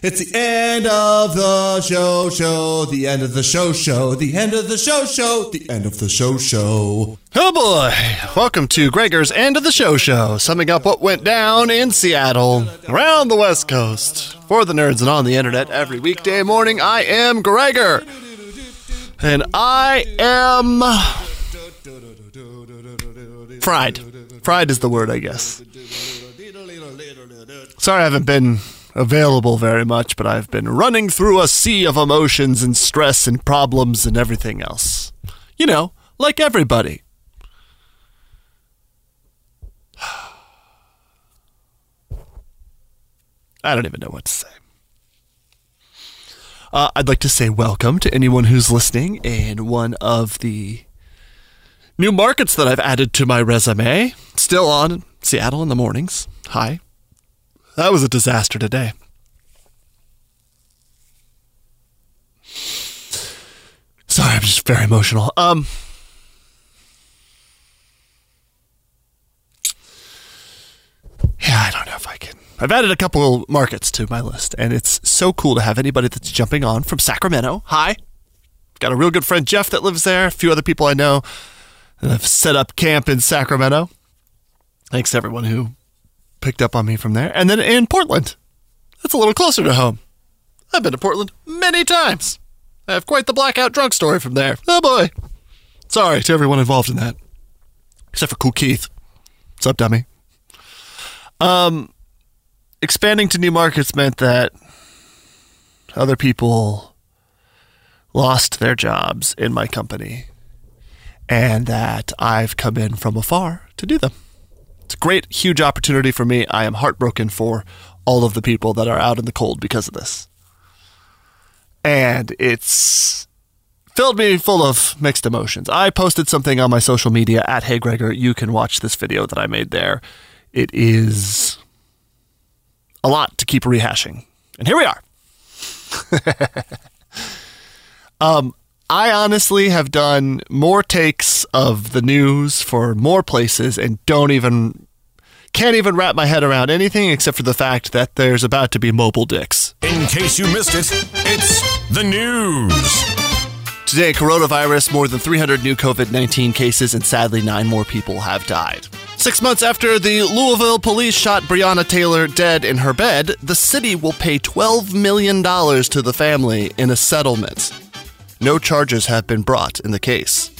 It's the end of the show, show, the end of the show, show, the end of the show, show, the end of the show, show. Oh boy! Welcome to Gregor's End of the Show Show, summing up what went down in Seattle, around the West Coast. For the nerds and on the internet, every weekday morning, I am Gregor. And I am. Fried. Fried is the word, I guess. Sorry I haven't been available very much, but I've been running through a sea of emotions and stress and problems and everything else. You know, like everybody. I don't even know what to say. Uh, I'd like to say welcome to anyone who's listening in one of the new markets that I've added to my resume. Still on Seattle in the mornings. Hi. That was a disaster today. Sorry, I'm just very emotional. Um Yeah, I don't know if I can. I've added a couple markets to my list, and it's so cool to have anybody that's jumping on from Sacramento. Hi. Got a real good friend Jeff that lives there, a few other people I know that have set up camp in Sacramento. Thanks to everyone who picked up on me from there. And then in Portland. That's a little closer to home. I've been to Portland many times. I have quite the blackout drunk story from there. Oh boy. Sorry to everyone involved in that. Except for Cool Keith. What's up, dummy? Um, expanding to new markets meant that other people lost their jobs in my company and that I've come in from afar to do them. It's a great, huge opportunity for me. I am heartbroken for all of the people that are out in the cold because of this. And it's filled me full of mixed emotions. I posted something on my social media at Hey Gregor. You can watch this video that I made there. It is a lot to keep rehashing. And here we are. um, I honestly have done more takes of the news for more places and don't even can't even wrap my head around anything except for the fact that there's about to be mobile dicks. In case you missed it, it's the news. Today, coronavirus, more than 300 new COVID 19 cases, and sadly, nine more people have died. Six months after the Louisville police shot Breonna Taylor dead in her bed, the city will pay $12 million to the family in a settlement. No charges have been brought in the case.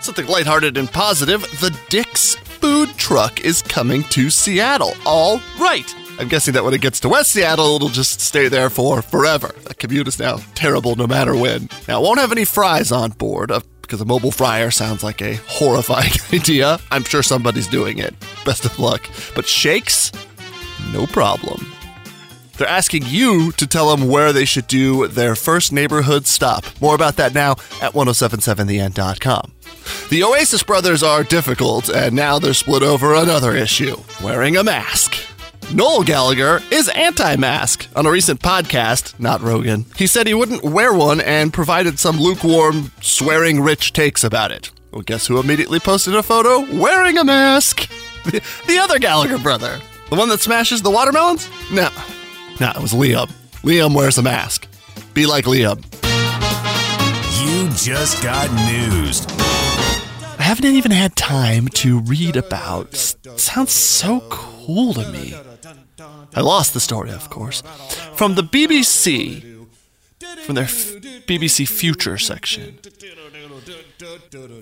Something lighthearted and positive the Dick's food truck is coming to Seattle. All right. I'm guessing that when it gets to West Seattle, it'll just stay there for forever. The commute is now terrible no matter when. Now, it won't have any fries on board uh, because a mobile fryer sounds like a horrifying idea. I'm sure somebody's doing it. Best of luck. But shakes? No problem. They're asking you to tell them where they should do their first neighborhood stop. More about that now at 1077theend.com. The Oasis brothers are difficult, and now they're split over another issue wearing a mask. Noel Gallagher is anti mask. On a recent podcast, not Rogan, he said he wouldn't wear one and provided some lukewarm, swearing rich takes about it. Well, guess who immediately posted a photo wearing a mask? The, the other Gallagher brother. The one that smashes the watermelons? No. No, it was Liam. Liam wears a mask. Be like Liam. You just got news. I haven't even had time to read about. Sounds so cool to me. I lost the story, of course. From the BBC, from their f- BBC Future section.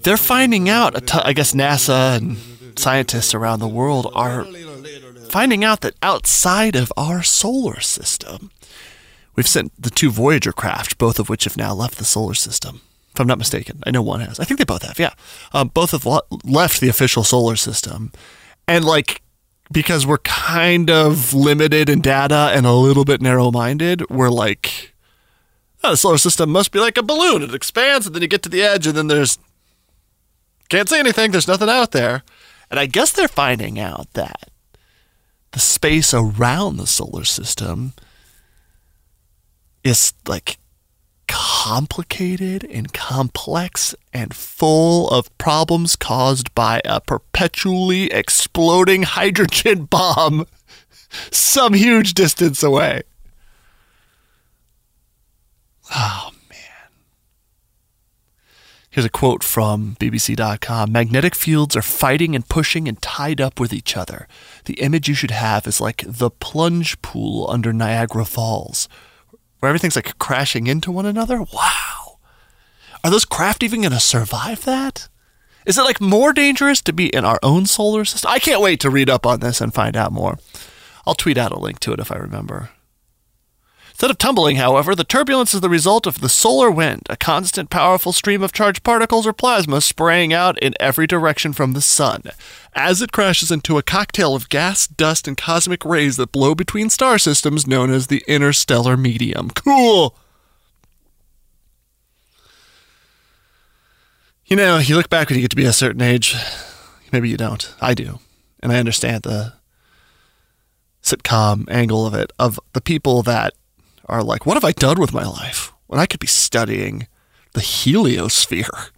They're finding out, a I guess NASA and scientists around the world are finding out that outside of our solar system, we've sent the two Voyager craft, both of which have now left the solar system. If I'm not mistaken, I know one has. I think they both have. Yeah, um, both have le- left the official solar system, and like because we're kind of limited in data and a little bit narrow-minded, we're like, oh, the solar system must be like a balloon. It expands, and then you get to the edge, and then there's can't see anything. There's nothing out there. And I guess they're finding out that the space around the solar system is like complicated and complex and full of problems caused by a perpetually exploding hydrogen bomb some huge distance away. Man. Here's a quote from BBC.com Magnetic fields are fighting and pushing and tied up with each other. The image you should have is like the plunge pool under Niagara Falls, where everything's like crashing into one another. Wow. Are those craft even going to survive that? Is it like more dangerous to be in our own solar system? I can't wait to read up on this and find out more. I'll tweet out a link to it if I remember. Instead of tumbling, however, the turbulence is the result of the solar wind, a constant, powerful stream of charged particles or plasma spraying out in every direction from the sun. As it crashes into a cocktail of gas, dust, and cosmic rays that blow between star systems known as the interstellar medium. Cool! You know, you look back when you get to be a certain age. Maybe you don't. I do. And I understand the sitcom angle of it, of the people that are like, what have I done with my life when I could be studying the heliosphere?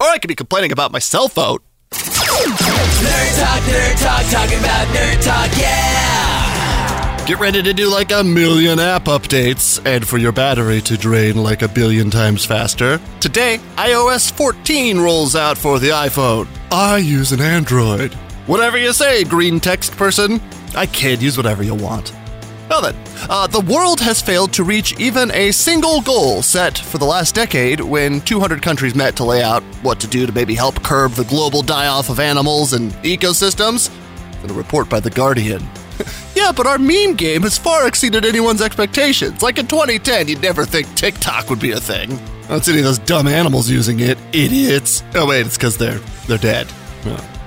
Or I could be complaining about my cell phone. Nerd talk, nerd talk, talking about nerd talk, yeah! Get ready to do like a million app updates and for your battery to drain like a billion times faster. Today, iOS 14 rolls out for the iPhone. I use an Android. Whatever you say, green text person. I kid, use whatever you want. Well then, uh, the world has failed to reach even a single goal set for the last decade when 200 countries met to lay out what to do to maybe help curb the global die off of animals and ecosystems. In a report by The Guardian. yeah, but our meme game has far exceeded anyone's expectations. Like in 2010, you'd never think TikTok would be a thing. Don't any of those dumb animals using it. Idiots. Oh, wait, it's because they're, they're dead. Oh.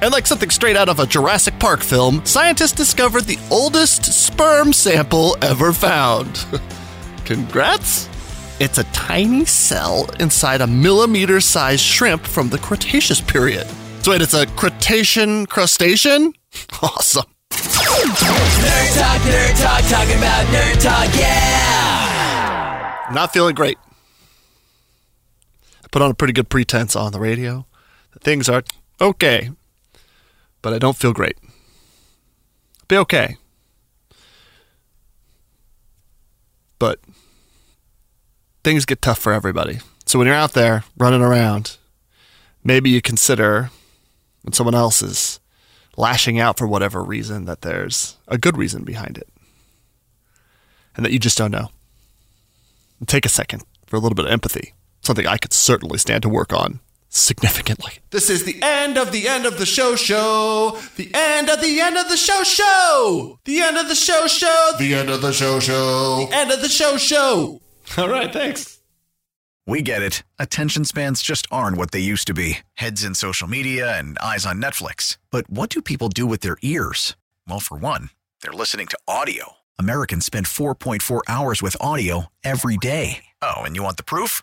And like something straight out of a Jurassic Park film, scientists discovered the oldest sperm sample ever found. Congrats! It's a tiny cell inside a millimeter sized shrimp from the Cretaceous period. So, wait, it's a Cretacean crustacean? Awesome. Nerd talk, nerd talk, talking about nerd talk, yeah! Not feeling great. I put on a pretty good pretense on the radio. Things are okay, but I don't feel great. Be okay. But things get tough for everybody. So when you're out there running around, maybe you consider when someone else is lashing out for whatever reason that there's a good reason behind it. And that you just don't know. And take a second for a little bit of empathy. Something I could certainly stand to work on significantly. This is the end of the end of the show show. The end of the end of the show show. The end of the show show. The end of the show show. The end of the show show. All right, thanks. We get it. Attention spans just aren't what they used to be heads in social media and eyes on Netflix. But what do people do with their ears? Well, for one, they're listening to audio. Americans spend 4.4 hours with audio every day. Oh, and you want the proof?